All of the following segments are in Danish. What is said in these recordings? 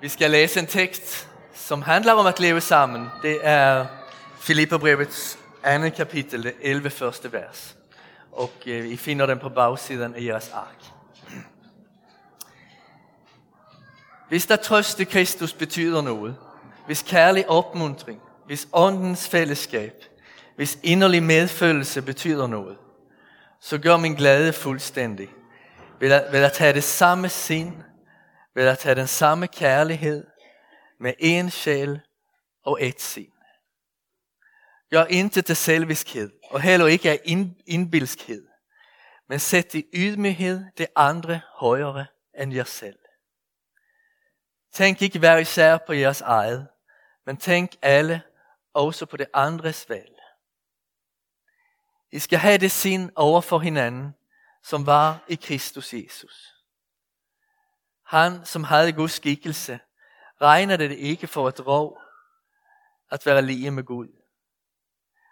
Vi skal læse en tekst, som handler om at leve sammen. Det er Filipperbrevets andet kapitel, det 11 første vers. Og vi I finder den på bagsiden af jeres ark. Hvis der trøst i Kristus betyder noget, hvis kærlig opmuntring, hvis åndens fællesskab, hvis inderlig medfølelse betyder noget, så gør min glæde fuldstændig. Ved at, ved at tage det samme sind, ved at tage den samme kærlighed, med en sjæl og et sind. Gør intet til selviskhed, og heller ikke af indbilskhed, men sæt i ydmyghed det andre højere end jer selv. Tænk ikke hver især på jeres eget, men tænk alle også på det andres vel. I skal have det sind over for hinanden, som var i Kristus Jesus. Han, som havde Guds skikkelse, regnede det ikke for et rov at være lige med Gud,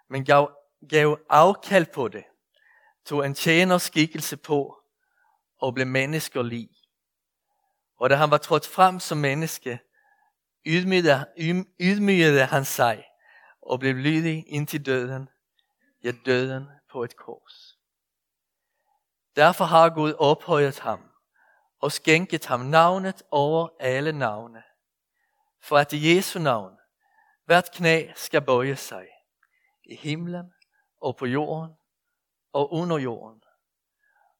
men gav, gav afkald på det, tog en tjener skikkelse på og blev mennesker lig. Og da han var trådt frem som menneske, ydmygede, ydmygede han sig og blev lydig indtil døden, ja døden på et kors. Derfor har Gud ophøjet ham og skænket ham navnet over alle navne, for at i Jesu navn hvert knæ skal bøje sig i himlen og på jorden og under jorden,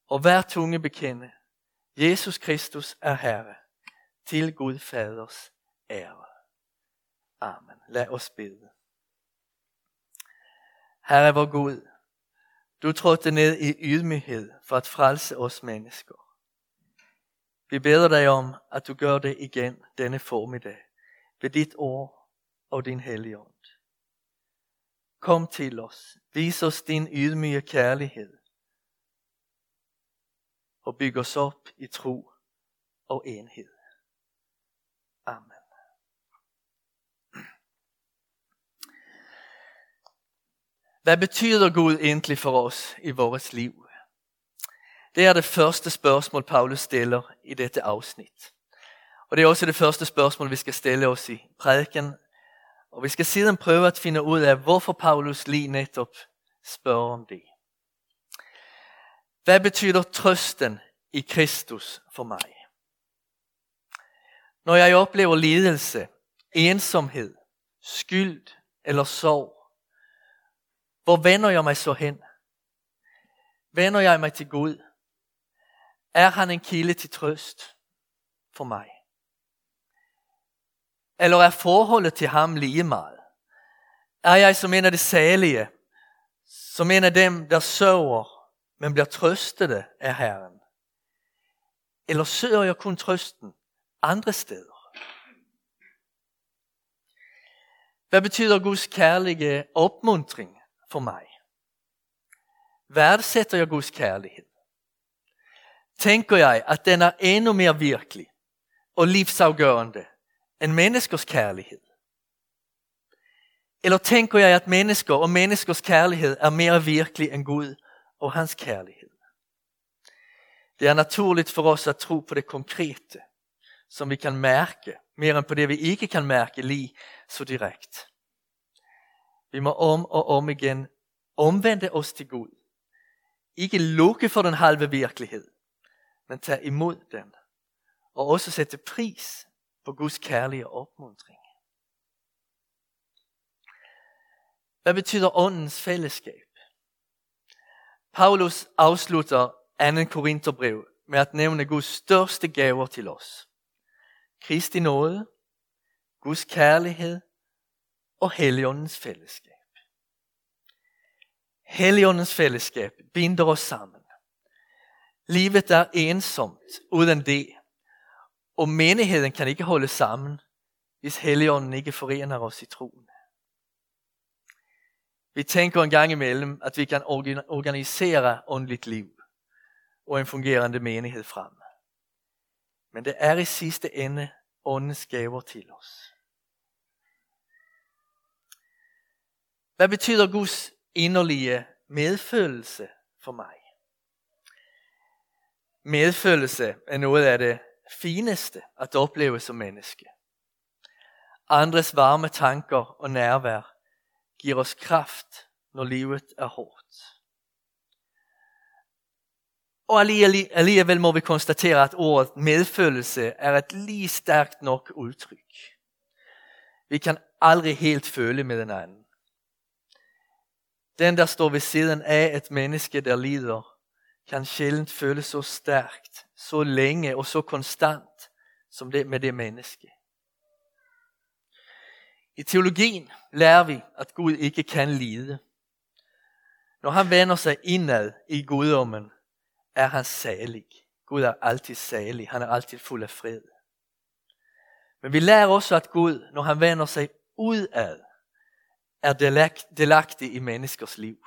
og hver tunge bekende, Jesus Kristus er Herre, til Gud Faders ære. Amen. Lad os bede. Herre vor Gud, du trådte ned i ydmyghed for at frelse os mennesker. Vi beder dig om, at du gør det igen denne formiddag ved dit ord og din hellige ånd. Kom til os, vis os din ydmyge kærlighed og byg os op i tro og enhed. Amen. Hvad betyder Gud egentlig for os i vores liv? Det er det første spørgsmål, Paulus stiller i dette afsnit. Og det er også det første spørgsmål, vi skal stille os i prædiken. Og vi skal siden prøve at finde ud af, hvorfor Paulus lige netop spørger om det. Hvad betyder trøsten i Kristus for mig? Når jeg oplever lidelse, ensomhed, skyld eller sorg, hvor vender jeg mig så hen? Vender jeg mig til Gud? Er han en kilde til trøst for mig? Eller er forholdet til ham lige meget? Er jeg som en af de salige, som en af dem, der sover, men bliver trøstede af Herren? Eller søger jeg kun trøsten andre steder? Hvad betyder Guds kærlige opmuntring for mig? Værdsætter jeg Guds kærlighed? Tænker jeg, at den er endnu mere virkelig og livsafgørende end menneskers kærlighed? Eller tænker jeg, at mennesker og menneskers kærlighed er mere virkelig end Gud og hans kærlighed? Det er naturligt for os at tro på det konkrete, som vi kan mærke, mere end på det vi ikke kan mærke lige så direkte. Vi må om og om igen omvende os til Gud. Ikke lukke for den halve virkelighed, men tage imod den. Og også sætte pris på Guds kærlige opmuntring. Hvad betyder åndens fællesskab? Paulus afslutter 2. Korintherbrev med at nævne Guds største gaver til os. Kristi nåde, Guds kærlighed og Helligåndens fællesskab. Helligåndens fællesskab binder os sammen. Livet er ensomt uden det, og menigheden kan ikke holde sammen, hvis Helligånden ikke forener os i troen. Vi tænker en gang imellem, at vi kan organisere åndeligt liv og en fungerende menighed frem. Men det er i sidste ende åndens gaver til os. Hvad betyder Guds inderlige medfølelse for mig? Medfølelse er noget af det fineste at opleve som menneske. andres varme tanker og nærvær giver os kraft, når livet er hårdt. Og alligevel må vi konstatere, at ordet medfølelse er et lige stærkt nok udtryk. Vi kan aldrig helt føle med den anden. Den, der står ved siden af et menneske, der lider, kan sjældent føle så stærkt, så længe og så konstant, som det med det menneske. I teologien lærer vi, at Gud ikke kan lide. Når han vender sig indad i guddommen, er han salig. Gud er altid salig. Han er altid fuld af fred. Men vi lærer også, at Gud, når han vender sig udad, er delagtig i menneskers liv.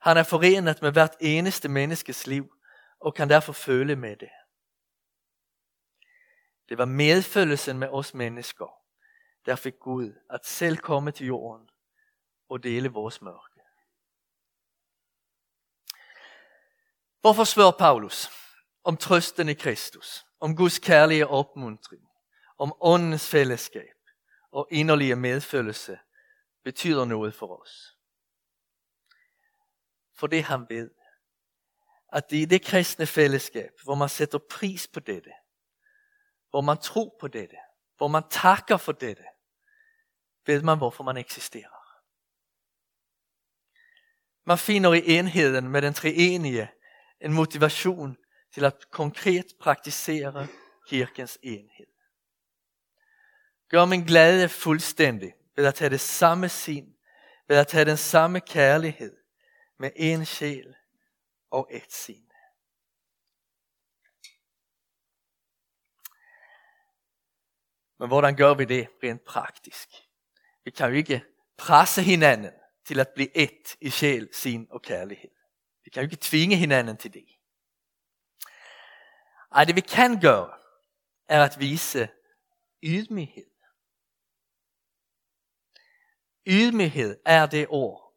Han er forenet med hvert eneste menneskes liv og kan derfor føle med det. Det var medfølelsen med os mennesker, der fik Gud at selv komme til jorden og dele vores mørke. Hvorfor spørger Paulus om trøsten i Kristus, om Guds kærlige opmuntring, om åndens fællesskab og inderlige medfølelse betyder noget for os? For det han ved, at det i det kristne fællesskab, hvor man sætter pris på dette, hvor man tror på dette, hvor man takker for dette, ved man hvorfor man eksisterer. Man finder i enheden med den treenige en motivation til at konkret praktisere kirkens enhed. Gør min glæde fuldstændig ved at have det samme sind, ved at have den samme kærlighed med en sjæl og et sind. Men hvordan gør vi det rent praktisk? Vi kan jo ikke presse hinanden til at blive et i sjæl, sin og kærlighed. Vi kan jo ikke tvinge hinanden til det. Ej, det vi kan gøre, er at vise ydmyghed. Ydmyghed er det ord,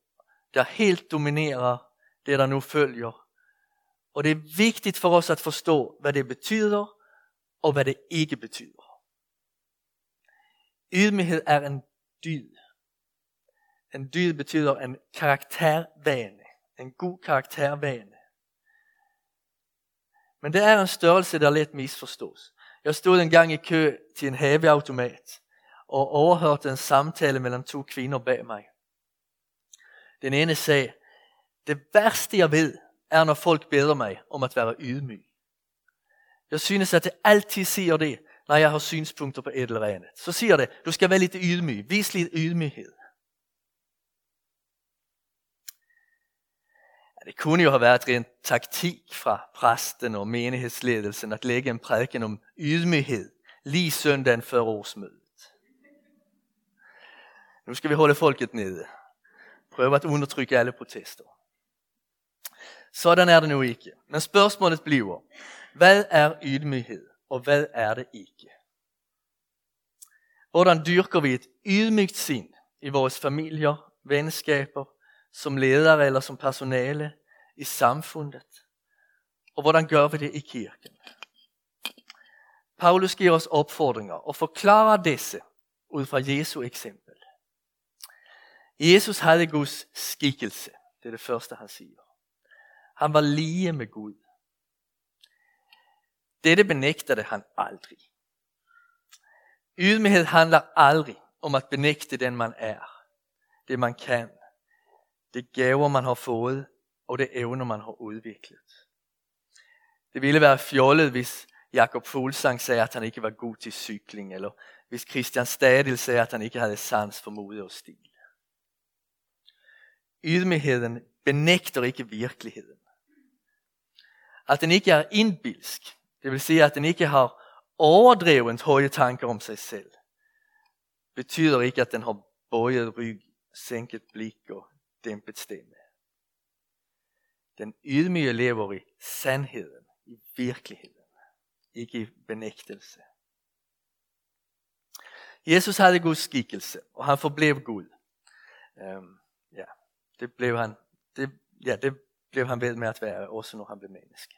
der helt dominerer det, der nu følger. Og det er vigtigt for os at forstå, hvad det betyder, og hvad det ikke betyder. Ydmyghed er en dyd. En dyd betyder en karaktervane. En god karaktervane. Men det er en størrelse, der let misforstås. Jeg stod en gang i kø til en haveautomat og overhørte en samtale mellem to kvinder bag mig. Den ene sagde, det værste jeg ved, er når folk beder mig om at være ydmyg. Jeg synes, at det altid siger det, når jeg har synspunkter på et eller andet. Så siger det, du skal være lidt ydmyg. Vis lidt ydmyghed. Ja, det kunne jo have været en taktik fra præsten og menighedsledelsen at lægge en prædiken om ydmyghed lige søndagen før årsmødet. Nu skal vi holde folket nede. Prøve at undertrykke alle protester. Sådan er det nu ikke. Men spørgsmålet bliver, hvad er ydmyghed? og hvad er det ikke? Hvordan dyrker vi et ydmygt sind i vores familier, venskaber, som ledere eller som personale, i samfundet? Og hvordan gør vi det i kirken? Paulus giver os opfordringer og forklarer disse ud fra Jesu eksempel. Jesus havde Guds skikkelse. Det er det første, han siger. Han var lige med Gud. Dette benægtede han aldrig. Ydmyghed handler aldrig om at benægte den man er, det man kan, det gaver man har fået, og det evner man har udviklet. Det ville være fjollet, hvis Jakob Fuglsang sagde, at han ikke var god til cykling, eller hvis Christian Stadil sagde, at han ikke havde sans for mode og stil. Ydmygheden benægter ikke virkeligheden. At den ikke er indbilsk, det vil sige, at den ikke har overdrevent høje tanker om sig selv. Betyder ikke, at den har bøjet rygg, sænket blik og dæmpet stemme. Den ydmyge lever i sandheden, i virkeligheden, ikke i benægtelse. Jesus havde god skikkelse, og han forblev god. Um, øhm, det blev han, det, ja, det blev han ved med at være, også når han blev menneske.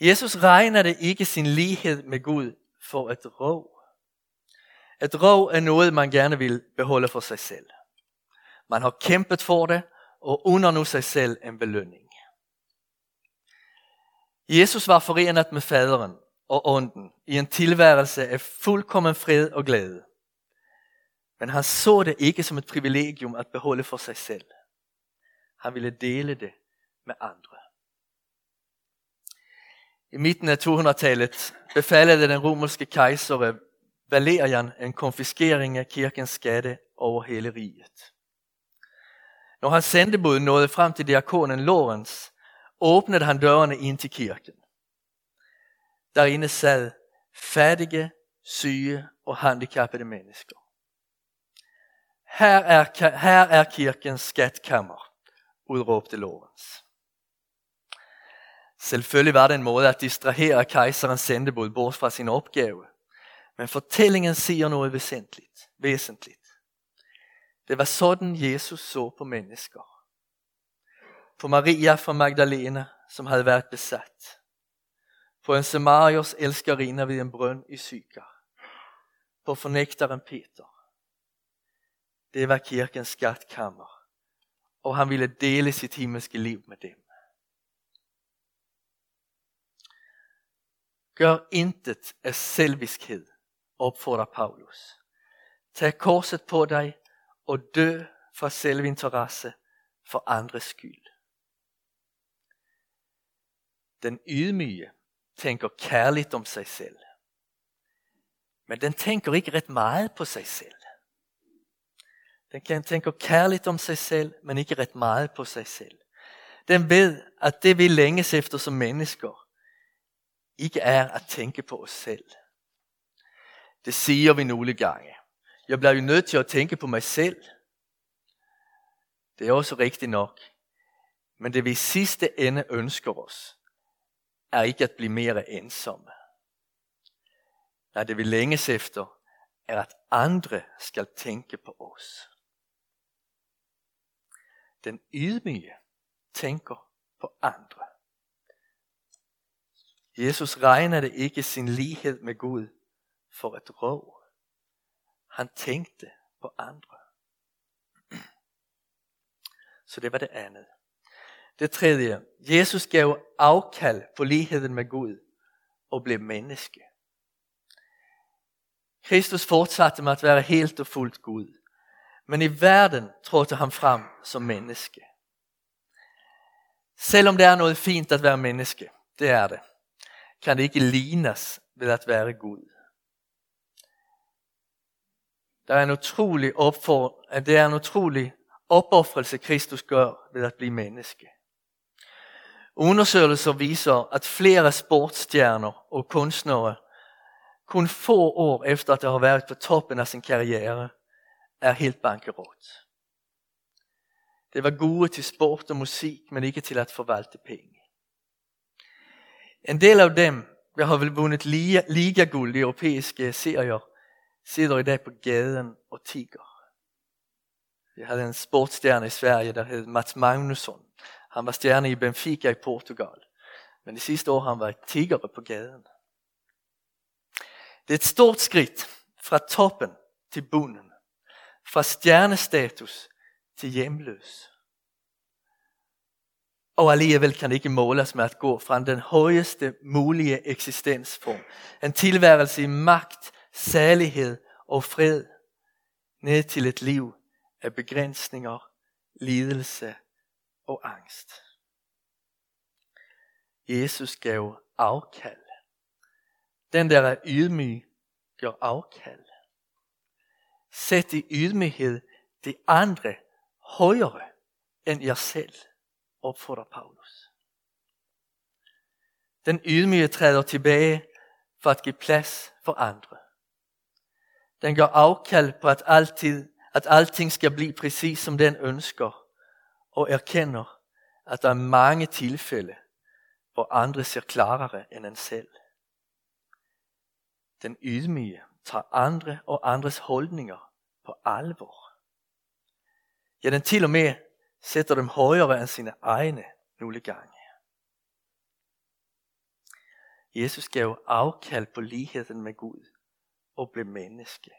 Jesus regnede ikke sin lighed med Gud for et rov. Et råd er noget, man gerne vil beholde for sig selv. Man har kæmpet for det, og under nu sig selv en belønning. Jesus var forenet med faderen og ånden i en tilværelse af fuldkommen fred og glæde. Men han så det ikke som et privilegium at beholde for sig selv. Han ville dele det med andre. I midten af 200-tallet befalede den romerske kejser Valerian en konfiskering af kirkens skatte over hele riget. Når hans sendebud nåede frem til diakonen Lorenz, åbnede han dørene ind til kirken. Derinde sad fattige, syge og handicappede mennesker. Her er, her er kirkens skatkammer, udråbte Lorenz. Selvfølgelig var det en måde at distrahere kejserens sendebud bort fra sin opgave. Men fortællingen siger noget væsentligt. væsentligt. Det var sådan Jesus så på mennesker. På Maria fra Magdalena, som havde været besat. På en Samarios elskerinde ved en brønd i Sykar. På fornægteren Peter. Det var kirkens skatkammer. Og han ville dele sit himmelske liv med dem. Gør intet af selviskhed, opfordrer Paulus. Tag korset på dig og dø for selvinteresse for andres skyld. Den ydmyge tænker kærligt om sig selv. Men den tænker ikke ret meget på sig selv. Den kan tænke kærligt om sig selv, men ikke ret meget på sig selv. Den ved, at det vi længes efter som mennesker, ikke er at tænke på os selv. Det siger vi nogle gange. Jeg bliver jo nødt til at tænke på mig selv. Det er også rigtigt nok. Men det vi sidste ende ønsker os, er ikke at blive mere ensomme. Nej, det vi længes efter, er at andre skal tænke på os. Den ydmyge tænker på andre. Jesus regnede ikke sin lighed med Gud for et rov. Han tænkte på andre. Så det var det andet. Det tredje. Jesus gav afkald på ligheden med Gud og blev menneske. Kristus fortsatte med at være helt og fuldt Gud. Men i verden trådte han frem som menneske. Selvom det er noget fint at være menneske, det er det, kan det ikke lignes ved at være Gud. Der er en utrolig opfor, det er en utrolig opoffrelse, Kristus gør ved at blive menneske. Undersøgelser viser, at flere sportsstjerner og kunstnere kun få år efter at har været på toppen af sin karriere, er helt bankerot. Det var gode til sport og musik, men ikke til at forvalte penge. En del af dem, der har vel vundet ligaguld i europæiske serier, sidder i dag på gaden og tigger. Vi havde en sportsstjerne i Sverige, der hed Mats Magnusson. Han var stjerne i Benfica i Portugal. Men det sidste år han var tiggare på gaden. Det er et stort skridt fra toppen til bunden. Fra stjernestatus til hjemløs. Og alligevel kan det ikke måles med at gå fra den højeste mulige eksistensform. En tilværelse i magt, særlighed og fred. Ned til et liv af begrænsninger, lidelse og angst. Jesus gav afkald. Den der er ydmyg, gør afkald. Sæt i ydmyghed de andre højere end jer selv, opfordrer Paulus. Den ydmyge træder tilbage for at give plads for andre. Den gør afkald på at, altid, at alting skal blive præcis som den ønsker, og erkender, at der er mange tilfælde, hvor andre ser klarere end en selv. Den ydmyge tager andre og andres holdninger på alvor. Ja, den til og med sætter dem højere end sine egne nogle gange. Jesus gav afkald på ligheden med Gud og blev menneske.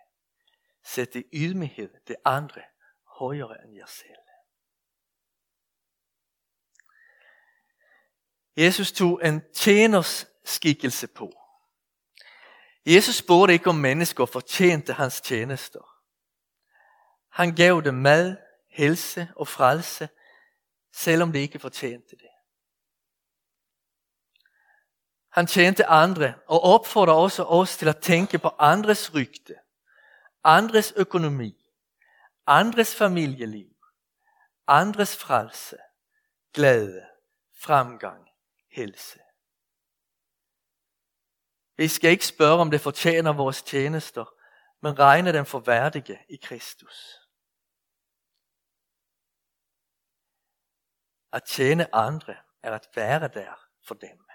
Sæt i ydmyghed det andre højere end jer selv. Jesus tog en tjeners skikkelse på. Jesus spurgte ikke om mennesker fortjente hans tjenester. Han gav dem mad, helse og frelse, selvom de ikke fortjente det. Han tjente andre og opfordrer også os til at tænke på andres rygte, andres økonomi, andres familieliv, andres frelse, glæde, fremgang, helse. Vi skal ikke spørge, om det fortjener vores tjenester, men regne dem for værdige i Kristus. At tjene andre er at være der for dem.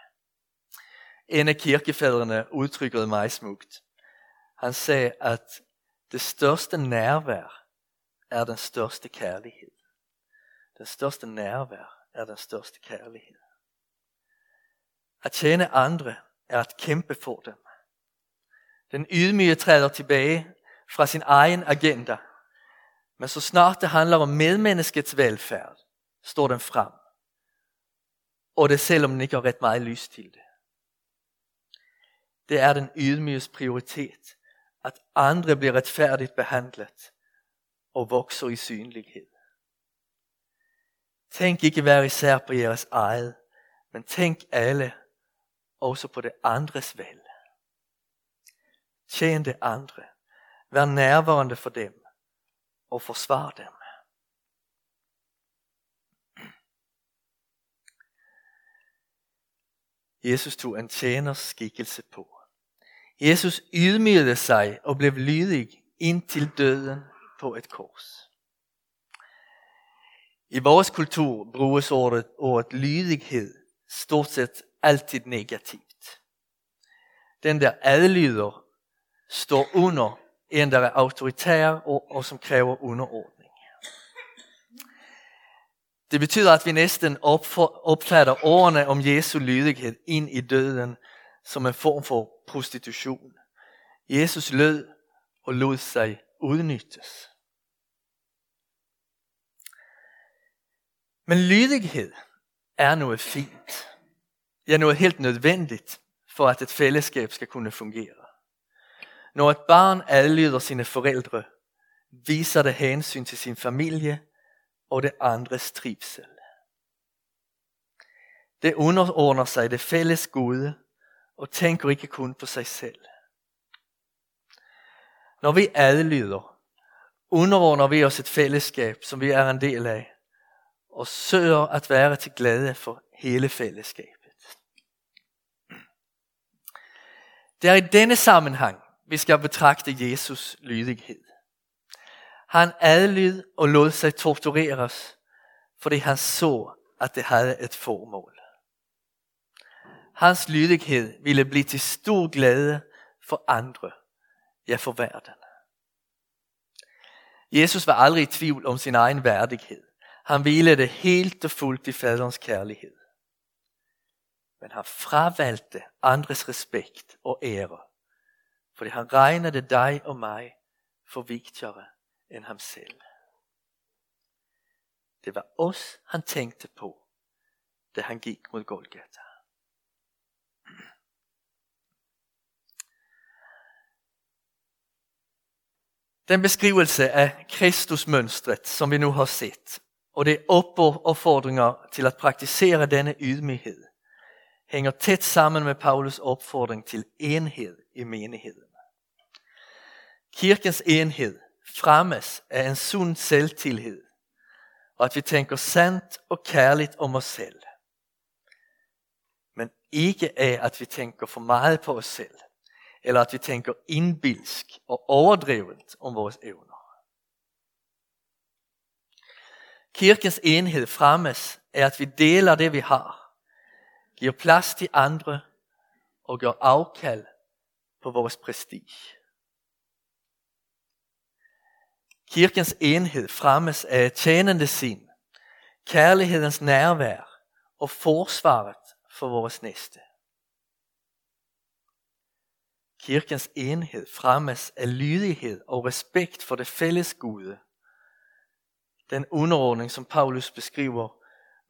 En af kirkefædrene udtrykkede mig smukt. Han sagde, at det største nærvær er den største kærlighed. Den største nærvær er den største kærlighed. At tjene andre er at kæmpe for dem. Den ydmyge træder tilbage fra sin egen agenda. Men så snart det handler om medmenneskets velfærd, står den frem. Og det selvom den ikke har ret meget lyst til det. Det er den ydmyges prioritet, at andre bliver retfærdigt behandlet og vokser i synlighed. Tænk ikke hver især på jeres eget, men tænk alle også på det andres vel. Tjen det andre. Vær nærværende for dem og forsvar dem. Jesus tog en tjeners skikkelse på. Jesus ydmygede sig og blev lydig indtil døden på et kors. I vores kultur bruges ordet, ordet lydighed stort set altid negativt. Den der adlyder står under en, der er autoritær og, og som kræver underordning. Det betyder, at vi næsten opfatter ordene om Jesu lydighed ind i døden som en form for prostitution. Jesus lød og lod sig udnyttes. Men lydighed er noget fint. Ja, noget helt nødvendigt for at et fællesskab skal kunne fungere. Når et barn adlyder sine forældre, viser det hensyn til sin familie og det andres trivsel. Det underordner sig det fælles gode og tænker ikke kun på sig selv. Når vi adlyder, underordner vi os et fællesskab, som vi er en del af, og søger at være til glæde for hele fællesskabet. Det er i denne sammenhæng, vi skal betragte Jesus lydighed. Han adlyd og lod sig tortureres, fordi han så, at det havde et formål. Hans lydighed ville blive til stor glæde for andre, ja for verden. Jesus var aldrig i tvivl om sin egen værdighed. Han ville det helt og fuldt i faderens kærlighed. Men han fravalgte andres respekt og ære, fordi han regnede dig og mig for vigtigere end ham selv. Det var os, han tænkte på, da han gik mod Golgata. Den beskrivelse af Kristusmønstret, som vi nu har set, og det opfordringer til at praktisere denne ydmyghed, hænger tæt sammen med Paulus opfordring til enhed i menigheden. Kirkens enhed fremmes af en sund selvtillid, og at vi tænker sandt og kærligt om os selv. Men ikke af, at vi tænker for meget på os selv, eller at vi tænker indbilsk og overdrevet om vores evner. Kirkens enhed fremmes af, at vi deler det, vi har, giver plads til andre og gør afkald på vores prestige. Kirkens enhed fremmes af tjenende sind, kærlighedens nærvær og forsvaret for vores næste. Kirkens enhed fremmes af lydighed og respekt for det fælles gode. Den underordning, som Paulus beskriver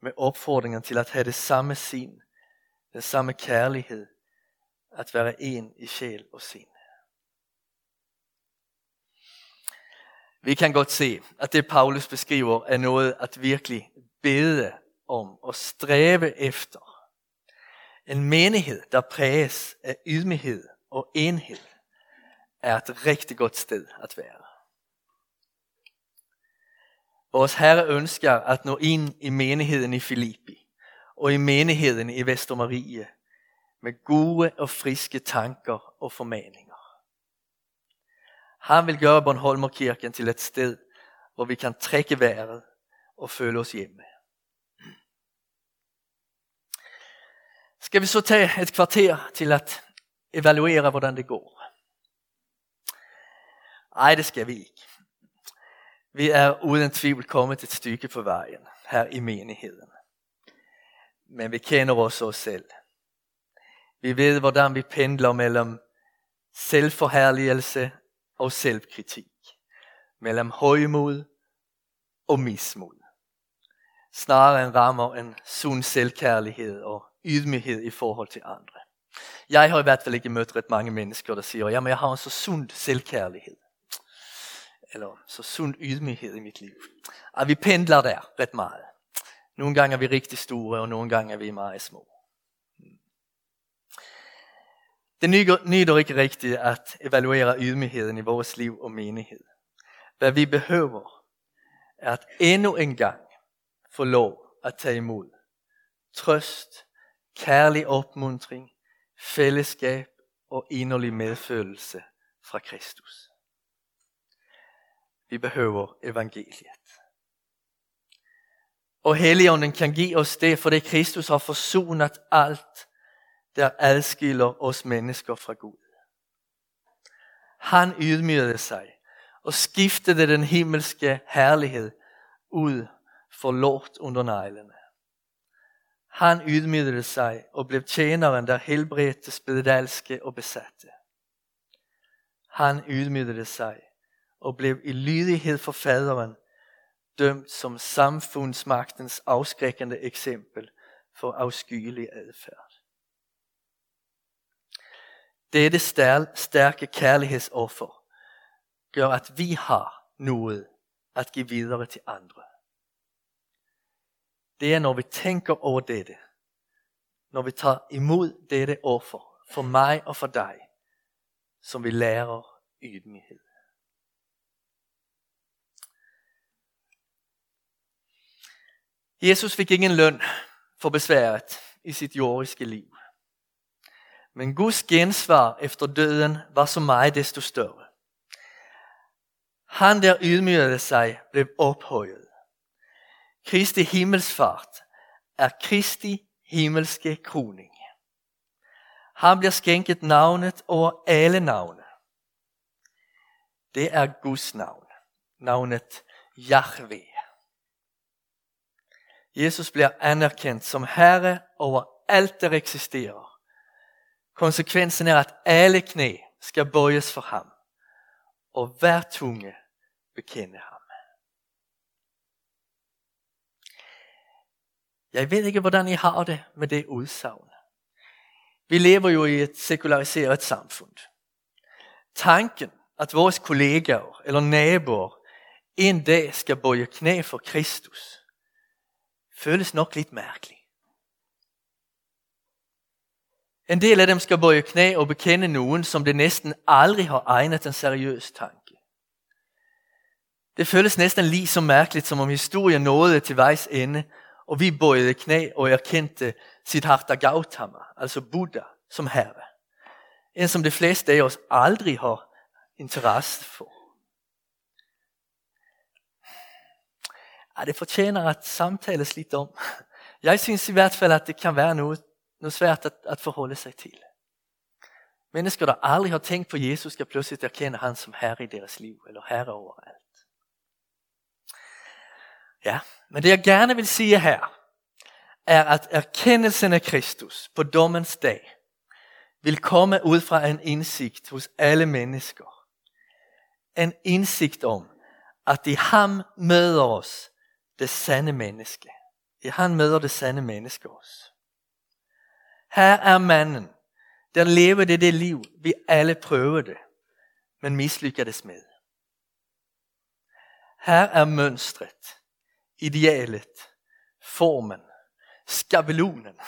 med opfordringen til at have det samme sind, den samme kærlighed, at være en i sjæl og sind. Vi kan godt se, at det Paulus beskriver er noget at virkelig bede om og stræbe efter. En menighed, der præges af ydmyghed og enhed, er et rigtig godt sted at være. Vores Herre ønsker at nå ind i menigheden i Filippi og i menigheden i Vestermarie med gode og friske tanker og formaninger. Han vil gøre Bornholmerkirken til et sted, hvor vi kan trække vejret og føle os hjemme. Skal vi så tage et kvarter til at evaluere, hvordan det går? Nej, det skal vi ikke. Vi er uden tvivl kommet et stykke på vejen her i menigheden. Men vi kender os også selv. Vi ved, hvordan vi pendler mellem selvforherligelse og selvkritik. Mellem højmod og mismod. Snarere en rammer en sund selvkærlighed og ydmyghed i forhold til andre. Jeg har i hvert fald ikke mødt ret mange mennesker, der siger, jamen jeg har en så sund selvkærlighed. Eller så sund ydmyghed i mit liv. Og vi pendler der ret meget. Nogle gange er vi rigtig store, og nogle gange er vi meget små. Det nyder ikke rigtigt at evaluere ydmygheden i vores liv og menighed. Hvad vi behøver, er at endnu en gang få lov at tage imod trøst, kærlig opmuntring, fællesskab og inderlig medfølelse fra Kristus. Vi behøver evangeliet. Og Helligånden kan give os det, for det Kristus har forsonet alt, der adskiller os mennesker fra Gud. Han ydmygede sig og skiftede den himmelske herlighed ud for lort under neglene. Han ydmygede sig og blev tjeneren, der helbredte spedalske og besatte. Han ydmygede sig og blev i lydighed for faderen dømt som samfundsmagtens afskrækkende eksempel for afskyelig adfærd. Dette stærke kærlighedsoffer gør, at vi har noget at give videre til andre. Det er, når vi tænker over dette, når vi tager imod dette offer for mig og for dig, som vi lærer ydmyghed. Jesus fik ingen løn for besværet i sit jordiske liv. Men Guds gensvar efter døden var så meget desto større. Han der ydmygede sig blev ophøjet. Kristi himmelsfart er Kristi himmelske kroning. Han bliver skænket navnet over alle navne. Det er Guds navn. Navnet Yahweh. Jesus bliver anerkendt som herre over alt der eksisterer. Konsekvensen er, at alle knæ skal bøjes for ham, og hver tunge bekende ham. Jeg ved ikke, hvordan I har det med det udsagn. Vi lever jo i et sekulariseret samfund. Tanken, at vores kollegaer eller naboer en dag skal bøje knæ for Kristus, føles nok lidt mærkelig. En del af dem skal bøje knæ og bekende nogen, som det næsten aldrig har egnet en seriøs tanke. Det føles næsten lige så mærkeligt, som om historien nåede til vejs ende, og vi bøjede knæ og erkendte Siddhartha Gautama, altså Buddha, som herre. En som de fleste af os aldrig har interesse for. Ja, det fortjener at samtales lidt om. Jeg synes i hvert fald, at det kan være noget, noget svært at, at forholde sig til. Mennesker, der aldrig har tænkt på Jesus, skal pludselig erkende han som herre i deres liv, eller herre overalt. Ja, men det jeg gerne vil sige her, er at erkendelsen af Kristus på dommens dag vil komme ud fra en indsigt hos alle mennesker. En indsigt om, at i ham møder os det sande menneske. I han møder det sande menneske også. Her er manden, der lever det det liv, vi alle prøvede, men mislykkedes med. Her er mønstret, idealet, formen, skabelonen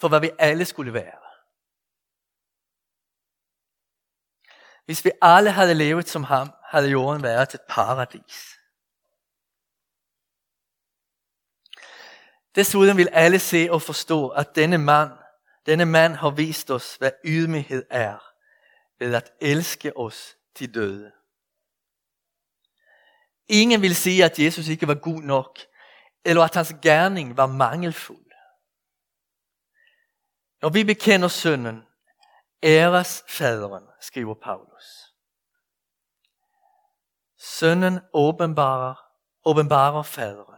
for hvad vi alle skulle være. Hvis vi alle havde levet som ham, havde jorden været et paradis. Desuden vil alle se og forstå, at denne mand, denne mand har vist os, hvad ydmyghed er, ved at elske os til døde. Ingen vil sige, at Jesus ikke var god nok, eller at hans gerning var mangelfuld. Når vi bekender sønnen, æres faderen, skriver Paulus. Sønnen åbenbarer, åbenbarer faderen.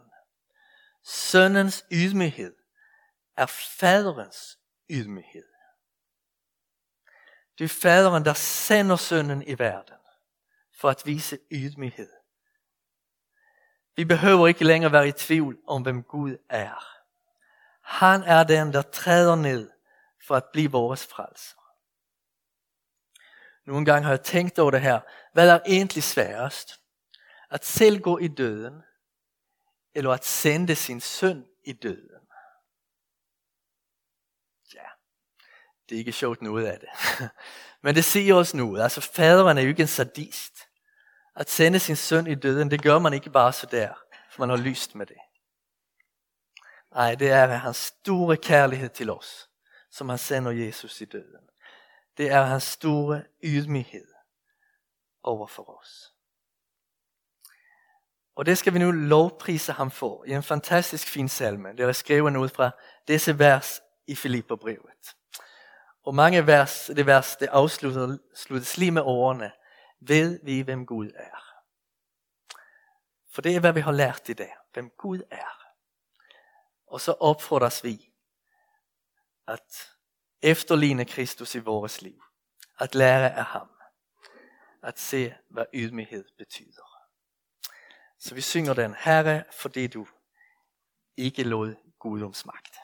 Sønnens ydmyghed er faderens ydmyghed. Det er faderen, der sender sønnen i verden for at vise ydmyghed. Vi behøver ikke længere være i tvivl om, hvem Gud er. Han er den, der træder ned for at blive vores frelser. Nogle gange har jeg tænkt over det her. Hvad er egentlig sværest? At selv gå i døden, eller at sende sin søn i døden? Ja, det er ikke sjovt noget af det. Men det siger også nu. Altså faderen er jo ikke en sadist. At sende sin søn i døden, det gør man ikke bare så der, for man har lyst med det. Nej, det er hans store kærlighed til os, som han sender Jesus i døden. Det er hans store ydmyghed over for os. Og det skal vi nu lovprise ham for i en fantastisk fin salme. Det er skrevet ud fra disse vers i Filipperbrevet. Og mange vers, det vers, det afsluttes lige med ordene, ved vi, hvem Gud er. For det er, hvad vi har lært i dag, hvem Gud er. Og så opfordres vi at efterligne Kristus i vores liv. At lære af ham. At se, hvad ydmyghed betyder. Så vi synger den, Herre, fordi du ikke lod Guddoms magt.